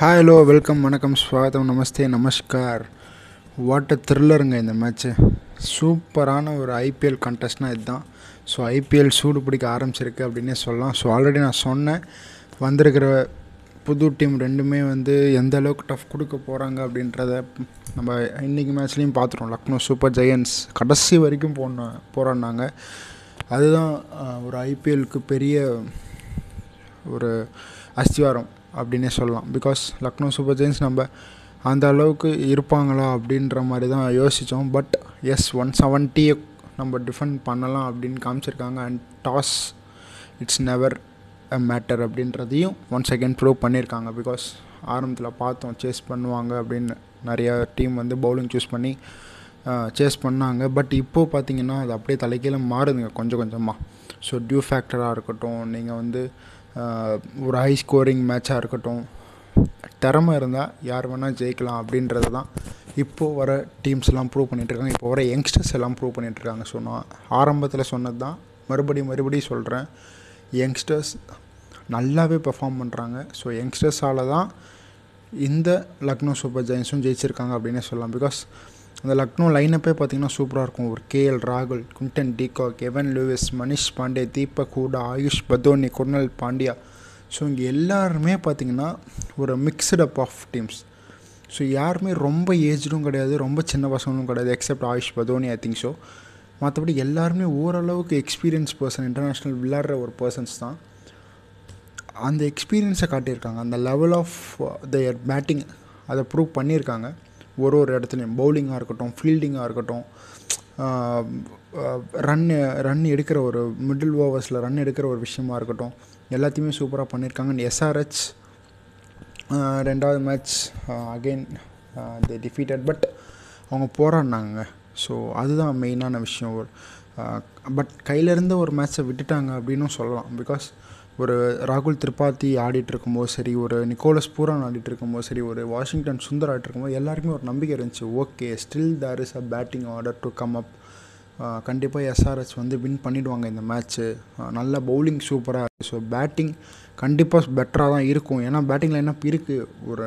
Hi hello welcome வணக்கம் ஸ்வாகத்தம் நமஸ்தே நமஸ்கார். What a த்ரில்லருங்க இந்த match சூப்பரான ஒரு ஐபிஎல் கண்டஸ்ட்னா இதுதான். ஸோ ஐபிஎல் சூடு பிடிக்க ஆரம்பிச்சிருக்கு அப்படின்னே சொல்லலாம். ஸோ ஆல்ரெடி நான் சொன்னேன். வந்திருக்கிற புது டீம் ரெண்டுமே வந்து எந்த அளவுக்கு டஃப் கொடுக்க போகிறாங்க அப்படின்றத நம்ம இன்றைக்கி மேட்ச்லேயும் பார்த்துருவோம். லக்னோ சூப்பர் ஜெயன்ஸ் கடைசி வரைக்கும் போன போராடினாங்க. அதுதான் ஒரு ஐபிஎலுக்கு பெரிய ஒரு அஸ்திவாரம். அப்படின்னே சொல்லலாம். பிகாஸ் லக்னோ சூப்பர் ஜெயின்ஸ் நம்ம அந்த அளவுக்கு இருப்பாங்களா அப்படின்ற மாதிரி தான் யோசித்தோம் பட் எஸ் ஒன் செவன்ட்டியை நம்ம டிஃபெண்ட் பண்ணலாம் அப்படின்னு காமிச்சிருக்காங்க. And toss it's never a matter அப்படின்றதையும் ஒன் செகண்ட் ப்ரூவ் பண்ணியிருக்காங்க பிகாஸ் ஆரம்பத்தில் பார்த்தோம் சேஸ் பண்ணுவாங்க அப்படின்னு நிறையா டீம் வந்து பவுலிங் சூஸ் பண்ணி சேஸ் பண்ணாங்க. பட் இப்போது பார்த்தீங்கன்னா அது அப்படியே தலைக்கீழே மாறுதுங்க கொஞ்சம் கொஞ்சமாக ஸோ டியூ ஃபேக்டராக இருக்கட்டும் நீங்கள் வந்து ஒரு ஹை ஸ்கோரிங் மேட்சாக இருக்கட்டும். திறமை இருந்தால் யார் வேணால் ஜெயிக்கலாம் அப்படின்றது தான் இப்போது வர டீம்ஸ் எல்லாம் ப்ரூவ் பண்ணிகிட்ருக்காங்க இப்போ வர யங்ஸ்டர்ஸ் எல்லாம் ப்ரூவ் பண்ணிகிட்ருக்காங்க ஸோ நான் ஆரம்பத்தில் சொன்னது தான் மறுபடியும் மறுபடியும் சொல்கிறேன் யங்ஸ்டர்ஸ் நல்லாவே பெர்ஃபார்ம் பண்ணுறாங்க ஸோ யங்ஸ்டர்ஸால் தான் இந்த லக்னோ சூப்பர் ஜெயின்ஸும் ஜெயிச்சிருக்காங்க அப்படின்னே சொல்லலாம். பிகாஸ் அந்த லக்னோ லைனப்பே பார்த்தீங்கன்னா சூப்பராக இருக்கும். ஒரு கேஎல் ராகுல் Quinton de Kock Evin Lewis Manish Pandey Deepak Hooda Ayush Badoni Krunal Pandya. So இங்கே எல்லாருமே பார்த்தீங்கன்னா ஒரு mixed up of teams so யாருமே ரொம்ப ஏஜ்டும் கிடையாது ரொம்ப சின்ன பசங்களும் கிடையாது except Ayush Badoni I think so மற்றபடி எல்லாருமே ஓரளவுக்கு எக்ஸ்பீரியன்ஸ் பர்சன் இன்டர்நேஷ்னல் விளையாடுற ஒரு பர்சன்ஸ் தான். அந்த எக்ஸ்பீரியன்ஸை காட்டியிருக்காங்க. அந்த லெவல் ஆஃப் தயர் பேட்டிங் அதை ப்ரூவ் பண்ணியிருக்காங்க. ஒரு ஒரு இடத்துலையும். பவுலிங்காக இருக்கட்டும் ஃபீல்டிங்காக இருக்கட்டும் ரன் ரன் எடுக்கிற ஒரு மிடில் ஓவர்ஸில் ரன் எடுக்கிற ஒரு விஷயமா இருக்கட்டும். எல்லாத்தையுமே சூப்பராக பண்ணியிருக்காங்க எஸ்ஆர்ஹெச் ரெண்டாவது match again the defeated but அவங்க போராடினாங்க. ஸோ அதுதான் மெயினான விஷயம். ஒரு பட் கையிலேருந்து ஒரு மேட்ச்சை விட்டுட்டாங்க அப்படின்னும் சொல்லலாம். பிகாஸ் ஒரு ராகுல் திரிபாதி ஆடிட்டு இருக்கும்போது சரி ஒரு நிக்கோலஸ் பூரான் ஆடிட்டு இருக்கும்போது சரி ஒரு வாஷிங்டன் சுந்தர் ஆடிட்டு இருக்கும்போது எல்லாருக்குமே ஒரு நம்பிக்கை இருந்துச்சு. Okay still there is a batting order to come up கண்டிப்பாக எஸ்ஆர்எஸ் வந்து வின் பண்ணிடுவாங்க இந்த மேட்ச்சு நல்ல பவுலிங் சூப்பராக இருக்குது ஸோ பேட்டிங் கண்டிப்பாக பெட்டராக தான் இருக்கும். ஏன்னா பேட்டிங் லைனப் இருக்குது ஒரு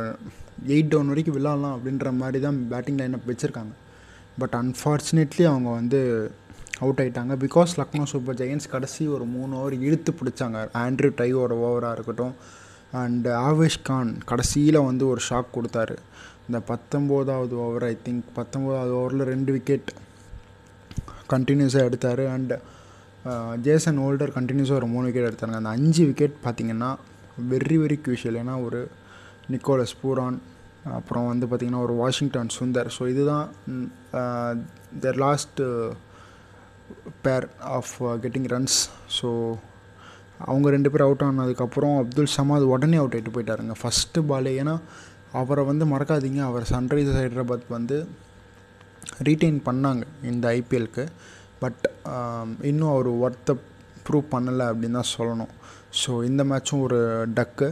எயிட் டவுன் வரைக்கும் விளாட்லாம் அப்படின்ற மாதிரி தான் பேட்டிங் லைனப் வச்சுருக்காங்க. பட் அன்ஃபார்ச்சுனேட்லி அவங்க வந்து அவுட் ஆயிட்டாங்க. பிகாஸ் லக்னோ சூப்பர் ஜெயின்ஸ் கடைசி ஒரு மூணு ஓவர் இழுத்து பிடிச்சாங்க. ஆண்ட்ரூ டைவோட ஓவராக இருக்கட்டும். அண்டு ஆவேஷ் கான் கடைசியில் வந்து ஒரு ஷாக் கொடுத்தாரு. இந்த பத்தொம்போதாவது ஓவர் ஐ திங்க் பத்தொம்போதாவது ஓவரில் ரெண்டு விக்கெட் கண்டினியூஸாக எடுத்தார். அண்டு ஜேசன் ஹோல்டர் கண்டினியூஸாக ஒரு மூணு விக்கெட் எடுத்தாங்க அந்த அஞ்சு விக்கெட் பார்த்திங்கன்னா வெரி வெரி க்யூஷியல் ஏன்னா ஒரு நிக்கோலஸ் பூரான் அப்புறம் வந்து பார்த்திங்கன்னா ஒரு வாஷிங்டன் சுந்தர் ஸோ இதுதான் the last uh, pair of getting runs so அவங்க ரெண்டு பேர் அவுட் ஆனதுக்கப்புறம் அப்துல் சமாத் உடனே அவுட் ஆகிட்டு போயிட்டாருங்க. ஃபஸ்ட்டு பாலே ஏன்னா அவரை வந்து மறக்காதீங்க. அவர் சன்ரைசர்ஸ் ஹைதராபாத் வந்து ரீட்டைன் பண்ணாங்க இந்த ஐபிஎல்க்கு பட் um, இன்னும் அவர் ஒர்த்தை ப்ரூவ் பண்ணலை அப்படின்னு தான் சொல்லணும். ஸோ இந்த மேட்சும் ஒரு டக்கு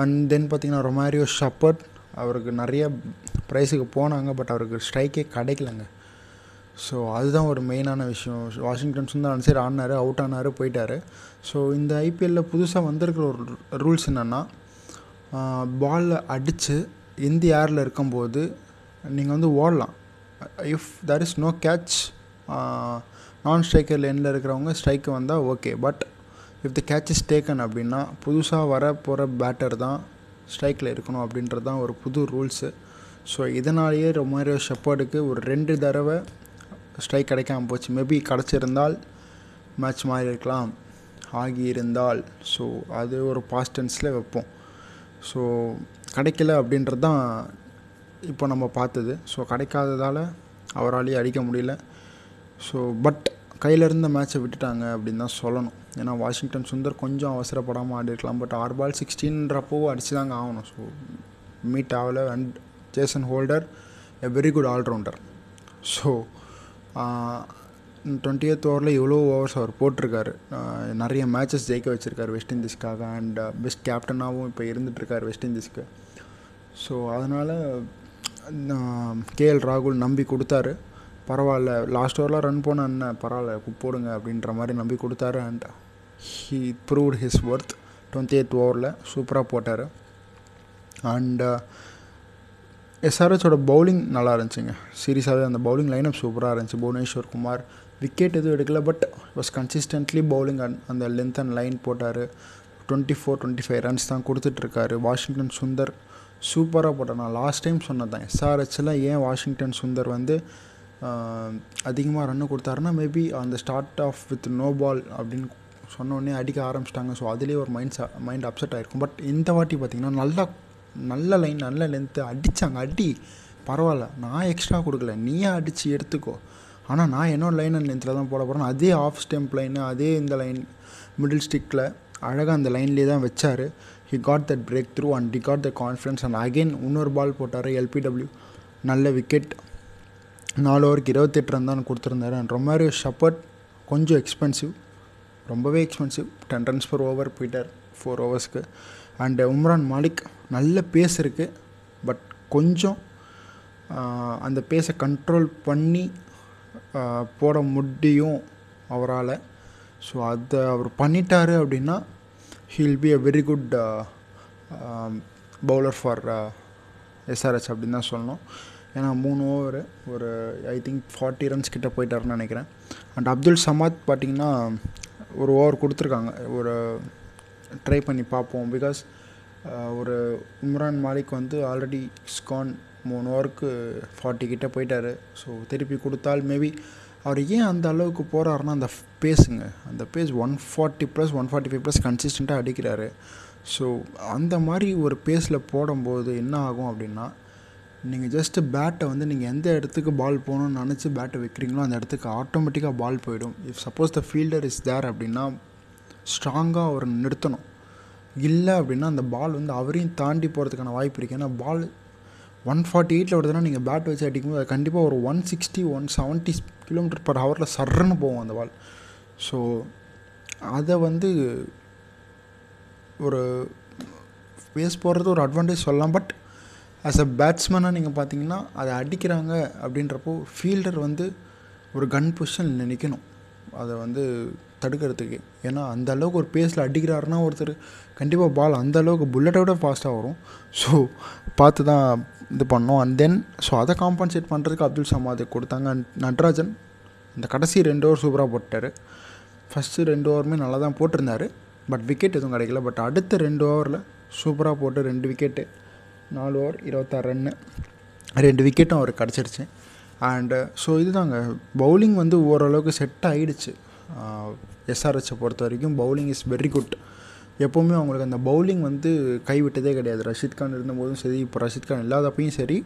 அண்ட் தென் பார்த்தீங்கன்னா ரொமாரியோ ஷப்பர்ட் அவருக்கு நிறைய ப்ரைஸுக்கு போனாங்க. பட் அவருக்கு ஸ்ட்ரைக்கே கிடைக்கலங்க. ஸோ அதுதான் ஒரு மெயினான விஷயம். வாஷிங்டன் சுந்தர் சரி ஆடினார் அவுட் ஆனார் போயிட்டார். ஸோ இந்த ஐபிஎல்லில் புதுசாக வந்திருக்கிற ஒரு ரூல்ஸ் என்னென்னா பாலில் அடித்து எந்த ஏரில் இருக்கும்போது நீங்கள் வந்து ஓடலாம். If there is no catch non striker லைனில் இருக்கிறவங்க ஸ்ட்ரைக்கு வந்தால் okay but if the catch is taken அப்படின்னா புதுசாக வர போகிற பேட்டர் தான் ஸ்ட்ரைக்கில் இருக்கணும் அப்படின்றது தான் ஒரு புது ரூல்ஸு ஸோ இதனாலேயே ரொமாரியோ ஷெப்பர்டுக்கு ஒரு ரெண்டு தடவை ஸ்ட்ரைக் கிடைக்காம போச்சு. மேபி கிடச்சிருந்தால் மேட்ச் மாறி இருக்கலாம். ஆகியிருந்தால். ஸோ அது ஒரு பாஸ்டன்ஸில் வைப்போம். ஸோ கிடைக்கல அப்படின்றது தான் இப்போ நம்ம பார்த்தது. ஸோ கிடைக்காததால் அவராலேயே அடிக்க முடியல. ஸோ பட் கையில் இருந்த மேட்ச்சை விட்டுட்டாங்க அப்படின்னு தான் சொல்லணும். ஏன்னா வாஷிங்டன் சுந்தர் கொஞ்சம் அவசரப்படாமல் ஆடி இருக்கலாம். பட் ஆறு பால் சிக்ஸ்டீன்றப்போ அடித்து தாங்க ஆகணும். ஸோ மீட் ஆகலை. And Jason Holder a very good allrounder so twenty eight ஓவரில் எவ்வளோ ஓவர்ஸ் அவர் போட்டிருக்காரு. நிறைய மேட்சஸ் ஜெயிக்க வச்சுருக்காரு வெஸ்ட் இண்டீஸ்க்காக அண்ட் பெஸ்ட் கேப்டனாகவும் இப்போ இருந்துகிட்ருக்காரு வெஸ்ட் இண்டீஸ்க்கு ஸோ அதனால் கேஎல் ராகுல் நம்பி கொடுத்தாரு. பரவாயில்ல லாஸ்ட் ஓவரில் ரன் போன என்ன பரவாயில்ல போடுங்க அப்படின்ற மாதிரி நம்பி கொடுத்தாரு and he proved his worth twenty eighth ஓவரில் சூப்பராக போட்டார். அண்ட் எஸ்ஆர்ஹெச்சோட பவுலிங் நல்லா இருந்துச்சுங்க சீரியஸாகவே அந்த பவுலிங் லைனப் சூப்பராக இருந்துச்சு. புவனேஸ்வர் குமார் விக்கெட் எதுவும் எடுக்கல but was consistently bowling and அந்த லென்த் அண்ட் லைன் போட்டார். Twenty four twenty five runs தான் கொடுத்துட்ருக்காரு. வாஷிங்டன் சுந்தர் சூப்பராக போட்டார். நான் லாஸ்ட் டைம் சொன்னதான் எஸ்ஆர்ஹெச்சில் ஏன் வாஷிங்டன் சுந்தர் வந்து அதிகமாக ரன்னு கொடுத்தாருன்னா மேபி அந்த start off with no ball அப்படின்னு சொன்னோடனே அடிக்க ஆரம்பிச்சிட்டாங்க. ஸோ அதுலேயே ஒரு மைண்ட் மைண்ட் அப்செட் ஆகிருக்கும் பட் இந்த வாட்டி பார்த்திங்கன்னா நல்லா நல்ல லைன் நல்ல லென்த்து அடித்தாங்க அடி. பரவாயில்ல. நான் எக்ஸ்ட்ரா கொடுக்கல. நீயே அடித்து எடுத்துக்கோ. ஆனால் நான் என்னோட லைன் அண்ட் லென்த்தில் தான் போட போகிறேன் அதே ஆஃப் ஸ்டெம்ப் லைனு அதே இந்த லைன் மிடில் ஸ்டிக்கில் அழகாக அந்த லைன்லேயே தான் வச்சார். He got that breakthrough and he got the confidence and again இன்னொரு பால் போட்டார் எல்பிடபிள்யூ நல்ல விக்கெட் நாலு ஓவருக்கு இருபத்தெட்டு ரன் தான் கொடுத்துருந்தாரு. அண்ட் ரொமாரியோ ஷப்பர்ட் கொஞ்சம் எக்ஸ்பென்சிவ் ரொம்பவே expensive ten runs per over போயிட்டார். ஃபோர் ஓவர்ஸ்க்கு அண்டு உம்ரான் மாலிக் நல்ல பேஸ் இருக்குது பட் கொஞ்சம் uh, அந்த பேஸை கண்ட்ரோல் பண்ணி uh, போட முடியும் அவரால். ஸோ அதை அவர் பண்ணிட்டார் அப்படின்னா he'll be a very good bowler for SRS அப்படின்னு தான் சொல்லணும். ஏன்னா மூணு ஓவர் ஒரு ஐ திங்க் ஃபார்ட்டி ரன்ஸ் கிட்ட போயிட்டாருன்னு நினைக்கிறேன். அண்ட் அப்துல் சமாத் பார்த்திங்கன்னா ஒரு ஓவர் கொடுத்துருக்காங்க. ஒரு ட்ரை பண்ணி பார்ப்போம். பிகாஸ் uh, ஒரு உம்ரான் மாலிக் வந்து ஆல்ரெடி ஸ்கான் மூணு ஓவருக்கு ஃபார்ட்டி கிட்டே போயிட்டார். ஸோ திருப்பி கொடுத்தால் மேபி அவர் ஏன் அந்த அளவுக்கு போகிறாருன்னா அந்த பேஸுங்க அந்த pace one forty plus one forty five plus கன்சிஸ்டண்ட்டாக அடிக்கிறாரு. ஸோ அந்த மாதிரி ஒரு பேஸில் போடும்போது என்ன ஆகும் அப்படின்னா நீங்கள் ஜஸ்ட்டு பேட்டை வந்து நீங்கள் எந்த இடத்துக்கு பால் போகணும்னு நினச்சி பேட்டை வைக்கிறீங்களோ அந்த இடத்துக்கு ஆட்டோமேட்டிக்காக பால் போயிடும். If suppose the fielder is there அப்படின்னா ஸ்ட்ராங்காக அவர் நிறுத்தணும். இல்லை அப்படின்னா அந்த பால் வந்து அவரையும் தாண்டி போகிறதுக்கான வாய்ப்பு இருக்குது ஏன்னா பால் ஒன் ஃபார்ட்டி எயிட்டில் வருதுன்னா நீங்கள் பேட் வச்சு அடிக்கும்போது அது கண்டிப்பாக ஒரு one sixty one seventy kilometre per ஹவரில் சர்றன்னு போகும் அந்த பால் ஸோ அதை வந்து ஒரு பேஸ் போடுறது ஒரு அட்வான்டேஜ் சொல்லலாம். பட் ஆஸ் அ பேட்ஸ்மேனாக நீங்கள் பார்த்தீங்கன்னா அதை அடிக்கிறாங்க அப்படின்றப்போ ஃபீல்டர் வந்து ஒரு கன் பொசிஷன் நிற்கணும் அதை வந்து தடுக்கிறதுக்கு. ஏன்னா அந்த அளவுக்கு ஒரு பேஸில் அடிக்கிறாருன்னா ஒருத்தர் கண்டிப்பாக பால் அந்த அளவுக்கு புல்லட்டை விட ஃபாஸ்ட்டாக வரும். ஸோ பார்த்து தான் இது பண்ணோம். அண்ட் தென் ஸோ அதை காம்பன்சேட் பண்ணுறதுக்கு அப்துல் சமாத் கொடுத்தாங்க. அண்ட் நட்ராஜன் இந்த கடைசி ரெண்டு ஓவர் சூப்பராக போட்டார். ஃபஸ்ட்டு ரெண்டு ஓவருமே நல்லா தான் போட்டிருந்தார். பட் விக்கெட் எதுவும் கிடைக்கல. பட் அடுத்த ரெண்டு ஓவரில் சூப்பராக போட்டு ரெண்டு விக்கெட்டு நாலு ஓவர் இருபத்தாறு ரன்னு ரெண்டு விக்கெட்டும் அவருக்கு கிடச்சிருச்சு. அண்டு ஸோ இதுதாங்க. பவுலிங் வந்து ஓரளவுக்கு செட் ஆகிடுச்சு எஸ்ஆர்ஹெச்சை பொறுத்த வரைக்கும் பவுலிங் இஸ் வெரி குட் எப்போவுமே அவங்களுக்கு அந்த பவுலிங் வந்து கைவிட்டதே கிடையாது. ரஷித் கான் இருந்தபோதும் சரி இப்போ ரஷித் கான் இல்லாதப்பையும் சரி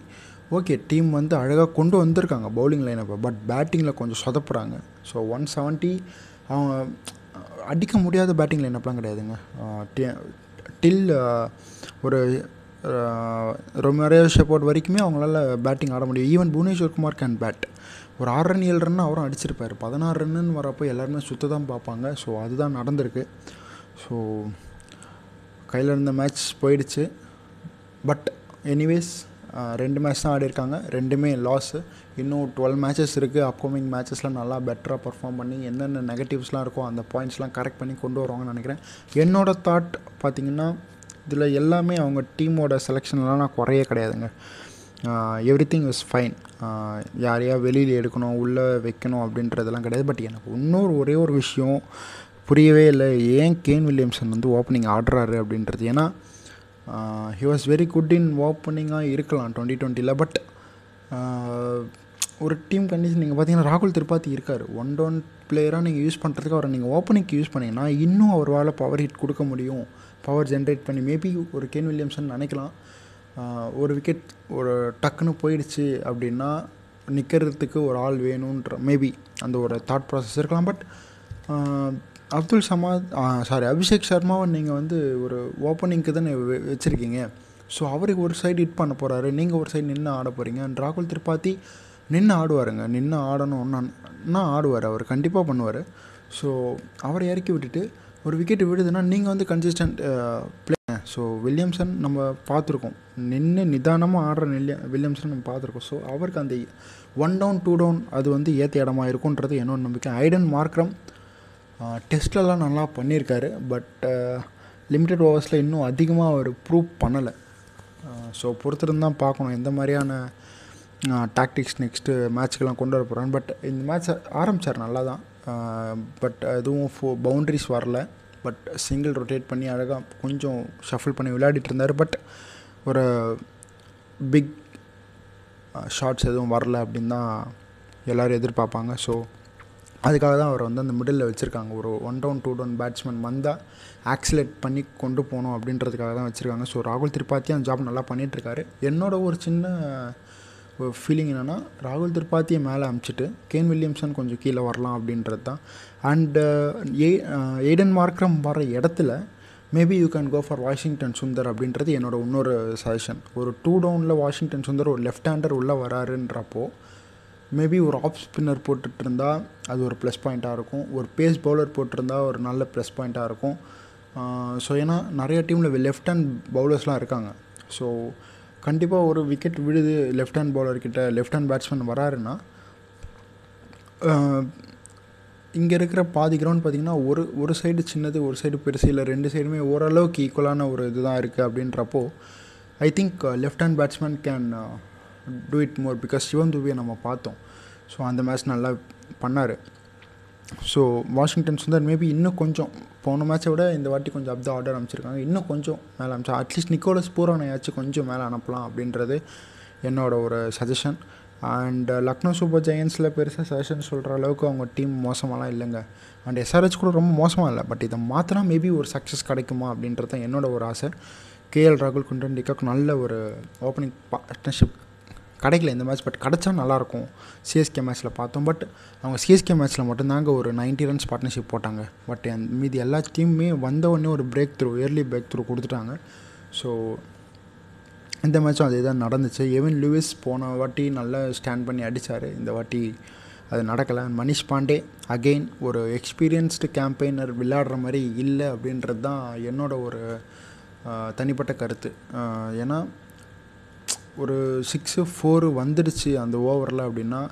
ஓகே டீம் வந்து அழகாக கொண்டு வந்திருக்காங்க பவுலிங் லைனப்பை பட் பேட்டிங்கில் கொஞ்சம் சொதப்புறாங்க. ஸோ ஒன் செவன்ட்டி அவங்க அடிக்க முடியாத பேட்டிங் லைனப்லாம் கிடையாதுங்க. டில் ஒரு ரொம்ப நிறைய ஷெப்போர்ட் வரைக்குமே அவங்களால பேட்டிங் ஆட முடியும். Even Bhuvneshwar Kumar can bat ஒரு ஆறு ரன் ஏழு ரன் அவரும் அடிச்சிருப்பார். பதினாறு ரன்னு வரப்போ எல்லாருமே சுத்த தான் பார்ப்பாங்க. ஸோ அதுதான் நடந்திருக்கு. ஸோ கையில் இருந்த மேட்ச் போயிடுச்சு. பட் எனிவேஸ் ரெண்டு மேட்ச் தான் ஆடிருக்காங்க ரெண்டுமே லாஸு இன்னும் டுவெல் மேட்சஸ் இருக்குது அப்கமிங் மேட்சஸ்லாம் நல்லா பெட்டராக பர்ஃபார்ம் பண்ணி என்னென்ன நெகட்டிவ்ஸ்லாம் இருக்கோ அந்த பாயிண்ட்ஸ்லாம் கரெக்ட் பண்ணி கொண்டு வருவாங்கன்னு நினைக்கிறேன். என்னோடய தாட் பார்த்திங்கன்னா இதில் எல்லாமே அவங்க டீமோட செலெக்ஷன்லாம் நான் குறையே கிடையாதுங்க. எவ்ரி திங் இஸ் ஃபைன் யாரையா வெளியில் எடுக்கணும் உள்ளே வைக்கணும் அப்படின்றதெல்லாம் கிடையாது. பட் எனக்கு இன்னொரு ஒரே ஒரு விஷயம் புரியவே இல்லை. ஏன் கேன் வில்லியம்சன் வந்து ஓப்பனிங் ஆடுறாரு அப்படின்றது? ஏன்னா he was very good in ஓப்பனிங்காக இருக்கலாம் டுவெண்ட்டி டுவெண்ட்டியில் பட் ஒரு டீம் கண்டிஷன் நீங்கள் பார்த்தீங்கன்னா ராகுல் திரிபாத்தி இருக்கார். ஒன் டவுன் பிளேயராக நீங்கள் யூஸ் பண்ணுறதுக்கு அவரை நீங்கள் ஓப்பனிங்க்கு யூஸ் பண்ணிங்கன்னா இன்னும் அவரால் பவர் ஹிட் கொடுக்க முடியும். பவர் ஜென்ரேட் பண்ணி மேபி ஒரு கேன் வில்லியம்சன் நினைக்கலாம். ஒரு விக்கெட் ஒரு டக்குன்னு போயிடுச்சு அப்படின்னா நிற்கிறதுக்கு ஒரு ஆள் வேணுன்ற மேபி அந்த ஒரு தாட் ப்ராசஸ் இருக்கலாம். பட் அப்துல் சமாத் சாரி அபிஷேக் சர்மாவை நீங்கள் வந்து ஒரு ஓப்பனிங்க்கு தானே வச்சுருக்கீங்க. ஸோ அவருக்கு ஒரு சைடு ஹிட் பண்ண போகிறாரு நீங்கள் ஒரு சைடு நின்று ஆட போகிறீங்க அண்ட் ராகுல் திருப்பாத்தி நின்று ஆடுவாருங்க. நின்று ஆடணும்னா ஆடுவார். அவர் கண்டிப்பாக பண்ணுவார். ஸோ அவரை இறக்கி விட்டுட்டு ஒரு விக்கெட் விடுதுன்னா நீங்கள் வந்து கன்சிஸ்டன்ட் பிளே ஸோ வில்லியம்சன் நம்ம பார்த்துருக்கோம். நின்று நிதானமாக ஆடுற நெல்லிய வில்லியம்சன் நம்ம பார்த்துருக்கோம். ஸோ அவருக்கு அந்த ஒன் டவுன் டூ டவுன் அது வந்து ஏற்ற இடமா இருக்குன்றது என்னோட நம்பிக்கை. ஐடன் மார்க்ரம் டெஸ்ட்லலாம் நல்லா பண்ணியிருக்காரு. பட் லிமிட்டட் ஓவர்ஸில் இன்னும் அதிகமாக அவர் ப்ரூவ் பண்ணலை. ஸோ பொறுத்திருந்தான் பார்க்கணும். எந்த மாதிரியான டாக்டிக்ஸ் நெக்ஸ்ட்டு மேட்ச்க்கெலாம் கொண்டு வர போகிறான் பட் இந்த மேட்ச் ஆரம்பித்தார் நல்லா தான் பட் எதுவும் ஃபோ பவுண்ட்ரிஸ் வரல. பட் சிங்கிள் ரொட்டேட் பண்ணி அழகாக கொஞ்சம் ஷஃபிள் பண்ணி விளையாடிட்டு இருந்தார். பட் ஒரு பிக் ஷாட்ஸ் எதுவும் வரல அப்படின்னு தான் எல்லோரும் எதிர்பார்ப்பாங்க. ஸோ அதுக்காக தான் அவர் வந்து அந்த மிடில் வச்சுருக்காங்க. ஒரு one down two down batsman வந்தால் ஆக்சிலேட் பண்ணி கொண்டு போகணும் அப்படின்றதுக்காக தான் வச்சுருக்காங்க. ஸோ ராகுல் திரிபாத்தி அந்த ஜாப் நல்லா பண்ணிகிட்ருக்காரு என்னோட ஒரு சின்ன ஒரு ஃபீலிங் என்னென்னா ராகுல் திரிபாத்தியை மேலே அமுச்சிட்டு கேன் வில்லியம்சன் கொஞ்சம் கீழே வரலாம் அப்படின்றது தான். அண்டு ஏ எய்டன் மார்க்ரம் வர இடத்துல maybe you can go for Washington Sundar அப்படின்றது என்னோட இன்னொரு சஜஷன் ஒரு டூ டவுனில் வாஷிங்டன் சுந்தர் ஒரு லெஃப்ட் ஹேண்டர் உள்ளே வராருன்றப்போ மேபி ஒரு ஆஃப் ஸ்பின்னர் போட்டுட்டு இருந்தால் அது ஒரு ப்ளஸ் பாயிண்ட்டாக இருக்கும். ஒரு பேஸ் பவுலர் போட்டிருந்தா ஒரு நல்ல ப்ளஸ் பாயிண்ட்டாக இருக்கும். ஸோ ஏன்னா நிறைய டீமில் லெஃப்ட் ஹேண்ட் பவுலர்ஸ்லாம் இருக்காங்க. ஸோ கண்டிப்பாக ஒரு விக்கெட் விழுது லெஃப்ட் ஹேண்ட் பவுலர்கிட்ட லெஃப்ட் ஹேண்ட் பேட்ஸ்மேன் வராருன்னா இங்கே இருக்கிற பாதி கிரவுண்ட் பார்த்திங்கன்னா ஒரு ஒரு சைடு சின்னது ஒரு சைடு பெருசு இல்லை ரெண்டு சைடுமே ஓரளவுக்கு ஈக்குவலான ஒரு இதுதான் இருக்குது அப்படின்றப்போ I think left hand batsman can do it more because Shivam துபியை நம்ம பார்த்தோம். ஸோ அந்த மேட்ச் நல்லா பண்ணார். ஸோ வாஷிங்டன் சுந்தர் மேபி இன்னும் கொஞ்சம் போன மேட்சை விட இந்த வாட்டி கொஞ்சம் அப் த ஆர்டர் அமைச்சிருக்காங்க இன்னும் கொஞ்சம் மேலே அமைச்சா அட்லீஸ்ட் நிக்கோலஸ் பூரானையாச்சும் கொஞ்சம் மேலே அனுப்பலாம் அப்படின்றது என்னோட ஒரு சஜஷன் அண்ட் லக்னோ சூப்பர் ஜெயன்ஸில் பெருசாக சஜஷன் சொல்கிற அளவுக்கு அவங்க டீம் மோசமாலாம் இல்லைங்க. அண்ட் எஸ்ஆர்ஹெச் கூட ரொம்ப மோசமாக இல்லை. பட் இதை மாற்றினா மேபி ஒரு சக்ஸஸ் கிடைக்குமா அப்படின்றது தான் என்னோட ஒரு ஆசை. கேஎல் ராகுல் குண்டன் டிகாக் நல்ல ஒரு ஓப்பனிங் பார்ட்னர்ஷிப் கிடைக்கல இந்த மேட்ச் பட் கிடச்சா நல்லாயிருக்கும். சிஎஸ்கே மேட்ச்சில் பார்த்தோம். பட் அவங்க சிஎஸ்கே மேட்ச்சில் மட்டும்தாங்க ஒரு நைன்ட்டி ரன்ஸ் பார்ட்னர்ஷிப் போட்டாங்க. பட் மீதி எல்லா டீமுமே வந்த உடனே ஒரு break through early break through கொடுத்துட்டாங்க. ஸோ இந்த மேட்சும் அதே தான் நடந்துச்சு. எவன் லூவிஸ் போன வாட்டி நல்லா ஸ்டாண்ட் பண்ணி அடித்தார் இந்த வாட்டி அது நடக்கலை. மனிஷ் பாண்டே அகெயின் ஒரு எக்ஸ்பீரியன்ஸ்டு கேம்பெயினர் விளையாடுற மாதிரி இல்லை அப்படின்றது தான் என்னோட ஒரு தனிப்பட்ட கருத்து. ஏன்னா ஒரு சிக்ஸு ஃபோரு வந்துடுச்சு அந்த ஓவரில் அப்படின்னா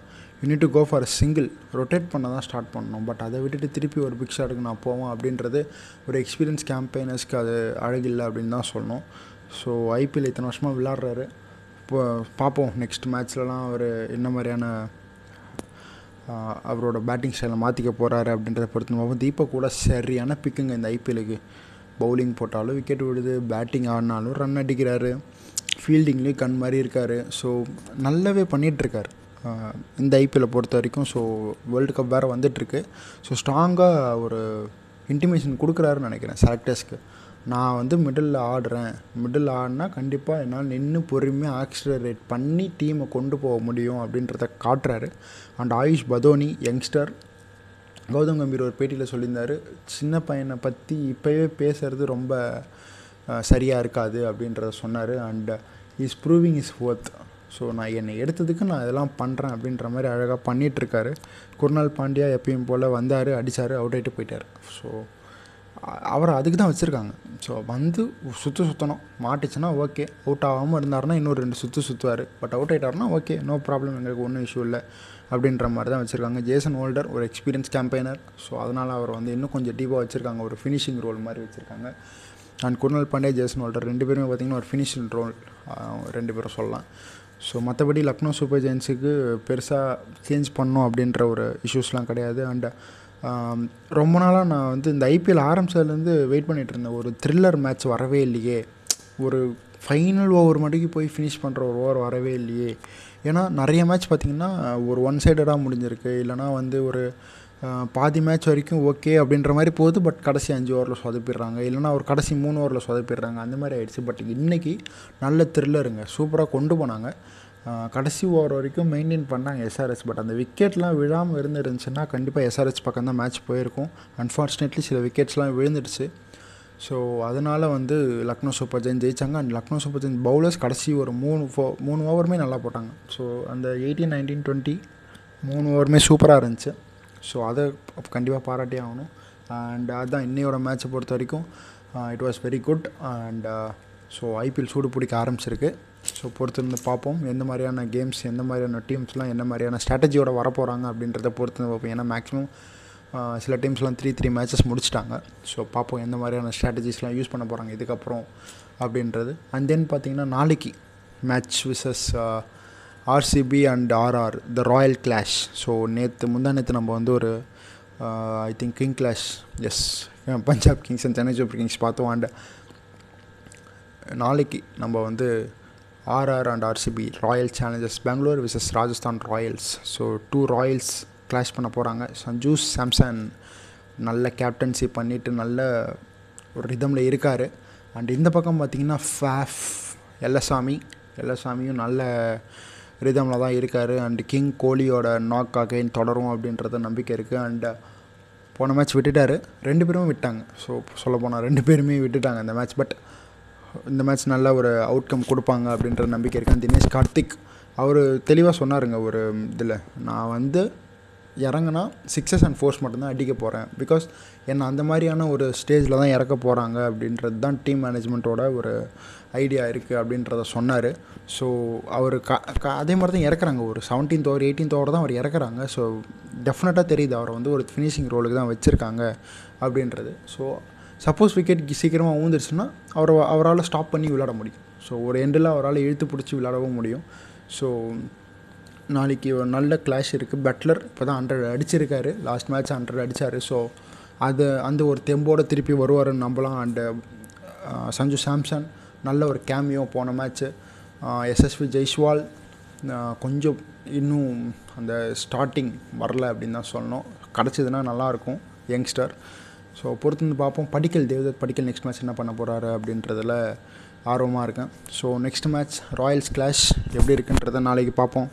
you need to go for single rotate பண்ண தான் ஸ்டார்ட் பண்ணணும். பட் அதை விட்டுட்டு திருப்பி ஒரு பிக் ஷாட்டுக்கு நான் போவேன் அப்படின்றது ஒரு எக்ஸ்பீரியன்ஸ் கேம்பெயினர்ஸ்க்கு அது அழகில்லை அப்படின்னு தான் சொல்லணும். ஸோ ஐபிஎல் இத்தனை வருஷமாக விளாட்றாரு. இப்போ பார்ப்போம் நெக்ஸ்ட் மேட்ச்லலாம் அவர் என்ன மாதிரியான அவரோட பேட்டிங் ஸ்டைலை மாற்றிக்க போகிறாரு அப்படின்றத பொறுத்து பார்ப்போம். தீபக் கூட சரியான பிக்குங்க இந்த ஐபிஎலுக்கு பவுலிங் போட்டாலும் விக்கெட் விடுது பேட்டிங் ஆடினாலும் ரன் அடிக்கிறாரு. ஃபீல்டிங்லேயும் கண் மாதிரி இருக்கார். ஸோ நல்லாவே பண்ணிகிட்ருக்கார் இந்த ஐபிஎல்லை பொறுத்த வரைக்கும். ஸோ வேர்ல்டு கப் வேறு வந்துட்டுருக்கு. ஸோ ஸ்ட்ராங்காக ஒரு இன்டிமேஷன் கொடுக்குறாருன்னு நினைக்கிறேன் செலக்டர்ஸ்க்கு நான் வந்து மிடில் ஆடுறேன். மிடில் ஆடினா கண்டிப்பாக என்னால் நின்று பொறுமையாக ஆக்சிலரேட் பண்ணி டீமை கொண்டு போக முடியும் அப்படின்றத காட்டுறாரு. அண்ட் ஆயுஷ் பதோனி யங்ஸ்டர் கௌதம் கம்பீர் ஒரு பேட்டியில் சொல்லியிருந்தார் சின்ன பையனை பற்றி இப்போவே பேசுகிறது ரொம்ப சரியாக இருக்காது அப்படின்றத சொன்னார். And is proving is worth so நான் என்னை எடுத்ததுக்கு நான் இதெல்லாம் பண்ணுறேன் அப்படின்ற மாதிரி அழகாக பண்ணிகிட்ருக்காரு குருநாள் பாண்டியா எப்பயும் போல் வந்தார் அடித்தார் அவுட் ஆகிட்டு போயிட்டார். ஸோ அவரை அதுக்கு தான் வச்சுருக்காங்க. ஸோ வந்து சுற்று சுற்றணும் மாட்டுச்சுன்னா ஓகே அவுட் ஆகாமல் இருந்தாருன்னா இன்னொரு ரெண்டு சுற்று சுற்றுவார் பட் அவுட் ஆகிட்டாருன்னா ஓகே நோ ப்ராப்ளம் எங்களுக்கு ஒன்றும் இஷ்யூ இல்லை. அப்படின்ற மாதிரி தான் வச்சுருக்காங்க. ஜேசன் ஹோல்டர் ஒரு எக்ஸ்பீரியன்ஸ் கேம்பெயினர் ஸோ அதனால் அவர் வந்து இன்னும் கொஞ்சம் டீப்பாக வச்சுருக்காங்க. ஒரு ஃபினிஷிங் ரோல் மாதிரி வச்சுருக்காங்க. And Krunal Pandey Jason Holder ரெண்டு பேருமே பார்த்திங்கன்னா ஒரு ஃபினிஷிங் ரோல் ரெண்டு பேரும் சொல்லலாம். ஸோ மற்றபடி லக்னோ சூப்பர் ஜெயின்ஸுக்கு பெருசாக சேஞ்ச் பண்ணும் அப்படின்ற ஒரு இஷ்யூஸ்லாம் கிடையாது. அண்ட் ரொம்ப நாளாக நான் வந்து இந்த ஐபிஎல் ஆரம்பிச்சதுலேருந்து வெயிட் பண்ணிகிட்ருந்தேன் ஒரு த்ரில்லர் மேட்ச் வரவே இல்லையே. ஒரு ஃபைனல் ஓவர் மட்டுக்கு போய் ஃபினிஷ் பண்ணுற ஒரு ஓவர் வரவே இல்லையே. ஏன்னா நிறைய மேட்ச் பார்த்திங்கன்னா ஒரு ஒன் சைடடாக முடிஞ்சிருக்கு. இல்லைனா வந்து ஒரு பாதி மேட்ச் வரைக்கும் ஓகே அப்படின்ற மாதிரி போகுது. பட் கடைசி அஞ்சு ஓவரில் சொதப்பிடுறாங்க. இல்லைனா ஒரு கடைசி மூணு ஓவரில் சொதப்பிடுறாங்க. அந்த மாதிரி ஆயிடுச்சு. பட் இன்றைக்கி நல்ல த்ரில்லருங்க சூப்பராக கொண்டு போனாங்க. கடைசி ஓவர் வரைக்கும் மெயின்டைன் பண்ணாங்க எஸ்ஆர்எஸ் பட் அந்த விக்கெட்லாம் விழாமல் இருந்துருந்துச்சுன்னா கண்டிப்பாக எஸ்ஆர்எஸ் பக்கம் தான் மேட்ச் போயிருக்கும். அன்ஃபார்ச்சுனேட்லி சில விக்கெட்ஸ்லாம் விழுந்துடுச்சு. ஸோ அதனால் வந்து Lucknow super Giants ஜெயித்தாங்க and Lucknow super Giants bowlers கடைசி ஒரு மூணு ஃபோ மூணு ஓவருமே நல்லா போட்டாங்க. ஸோ அந்த எயிட்டீன் நைன்டீன் டுவெண்ட்டி மூணு ஓவருமே சூப்பராக இருந்துச்சு. ஸோ அதை கண்டிப்பாக பாராட்டியே ஆகணும். அண்ட் அதுதான் இன்னையோட மேட்ச்சை பொறுத்த வரைக்கும் it was very good and so IPL சூடு பிடிக்க ஆரம்பிச்சிருக்கு. ஸோ பொறுத்திருந்து பார்ப்போம். எந்த மாதிரியான கேம்ஸ் எந்த மாதிரியான டீம்ஸ்லாம் என்ன மாதிரியான ஸ்ட்ராட்டஜியோட வரப்போகிறாங்க அப்படின்றத பொறுத்து பார்ப்போம். ஏன்னா மேக்ஸிமம் சில டீம்ஸ்லாம் த்ரீ த்ரீ மேட்சஸ் முடிச்சிட்டாங்க. ஸோ பார்ப்போம் எந்த மாதிரியான ஸ்ட்ராட்டஜிஸ்லாம் யூஸ் பண்ண போகிறாங்க இதுக்கப்புறம் அப்படின்றது. அண்ட் தென் பார்த்தீங்கன்னா நாளைக்கு match versus RCB and RR the royal clash so நேற்று முந்தா நேற்று நம்ம வந்து ஒரு I think king clash is Punjab Kings and Chennai Super Kings பார்த்தோம். அண்ட் நாளைக்கு நம்ம வந்து RR and RCB Royal Challengers Bangalore versus Rajasthan Royals so two royals clash பண்ண போகிறாங்க சஞ்சு சாம்சன் நல்ல கேப்டன்சி பண்ணிவிட்டு நல்ல ஒரு ரிதமில் இருக்கார். அண்ட் இந்த பக்கம் பார்த்தீங்கன்னா ஃபேஃப் எல்லசாமி எல்லசாமியும் நல்ல ரிதமில் தான் இருக்கார். அண்ட் கிங் கோலியோட நாக் அகைன் தொடரும் அப்படின்றத நம்பிக்கை இருக்குது அண்டு போன மேட்ச் விட்டுட்டார். ரெண்டு பேரும் விட்டாங்க. ஸோ சொல்ல போனால் ரெண்டு பேருமே விட்டுட்டாங்க இந்த மேட்ச் பட் இந்த மேட்ச் நல்ல ஒரு அவுட்கம் கொடுப்பாங்க அப்படின்ற நம்பிக்கை இருக்குது தினேஷ் கார்த்திக் அவர் தெளிவாக சொன்னாருங்க ஒரு இதில் நான் வந்து இறங்கினா சிக்ஸஸ் அண்ட் ஃபோர்ஸ் மட்டும்தான் அடிக்க போகிறேன் பிகாஸ் என்னை அந்த மாதிரியான ஒரு ஸ்டேஜில் தான் இறக்க போகிறாங்க அப்படின்றது தான் டீம் மேனேஜ்மெண்ட்டோட ஒரு ஐடியா இருக்குது அப்படின்றத சொன்னார். ஸோ அவர் க க அதே மாதிரி தான் இறக்குறாங்க. ஒரு செவன்டீன்த் ஓவர் எயிட்டீன்த் ஓவர் தான் அவர் இறக்குறாங்க. ஸோ டெஃபினட்டாக தெரியுது. அவரை வந்து ஒரு ஃபினிஷிங் ரோலுக்கு தான் வச்சுருக்காங்க அப்படின்றது. ஸோ சப்போஸ் விக்கெட் சீக்கிரமாக ஊந்துருச்சுன்னா அவரை அவரால் ஸ்டாப் பண்ணி விளையாட முடியும். ஸோ ஒரு எண்டில் அவரால் இழுத்து பிடிச்சி விளையாடவும் முடியும். ஸோ நாளைக்கு ஒரு நல்ல கிளாஷ் இருக்குது பட்லர் இப்போ தான் ஹண்ட்ரட் அடிச்சிருக்காரு. லாஸ்ட் மேட்ச் ஹண்ட்ரட் அடித்தார் ஸோ அது அந்த ஒரு தெம்போடு திருப்பி வருவாருன்னு நம்பலாம். அண்டு சஞ்சு சாம்சன் நல்ல ஒரு கேமியோ போன மேட்ச்சு எஸ்எஸ்வி ஜெய்ஸ்வால் கொஞ்சம் இன்னும் அந்த ஸ்டார்டிங் வரல அப்படின்னு தான் சொல்லணும். கிடச்சிதுன்னா நல்லாயிருக்கும் யங்ஸ்டர் ஸோ பொறுத்து வந்து பார்ப்போம். படிக்கல் தேவதத் படிக்கல் நெக்ஸ்ட் மேட்ச் என்ன பண்ண போகிறாரு அப்படின்றதில் ஆர்வமாக இருக்கேன். So next match royals clash எப்படி இருக்குன்றதை நாளைக்கு பார்ப்போம்.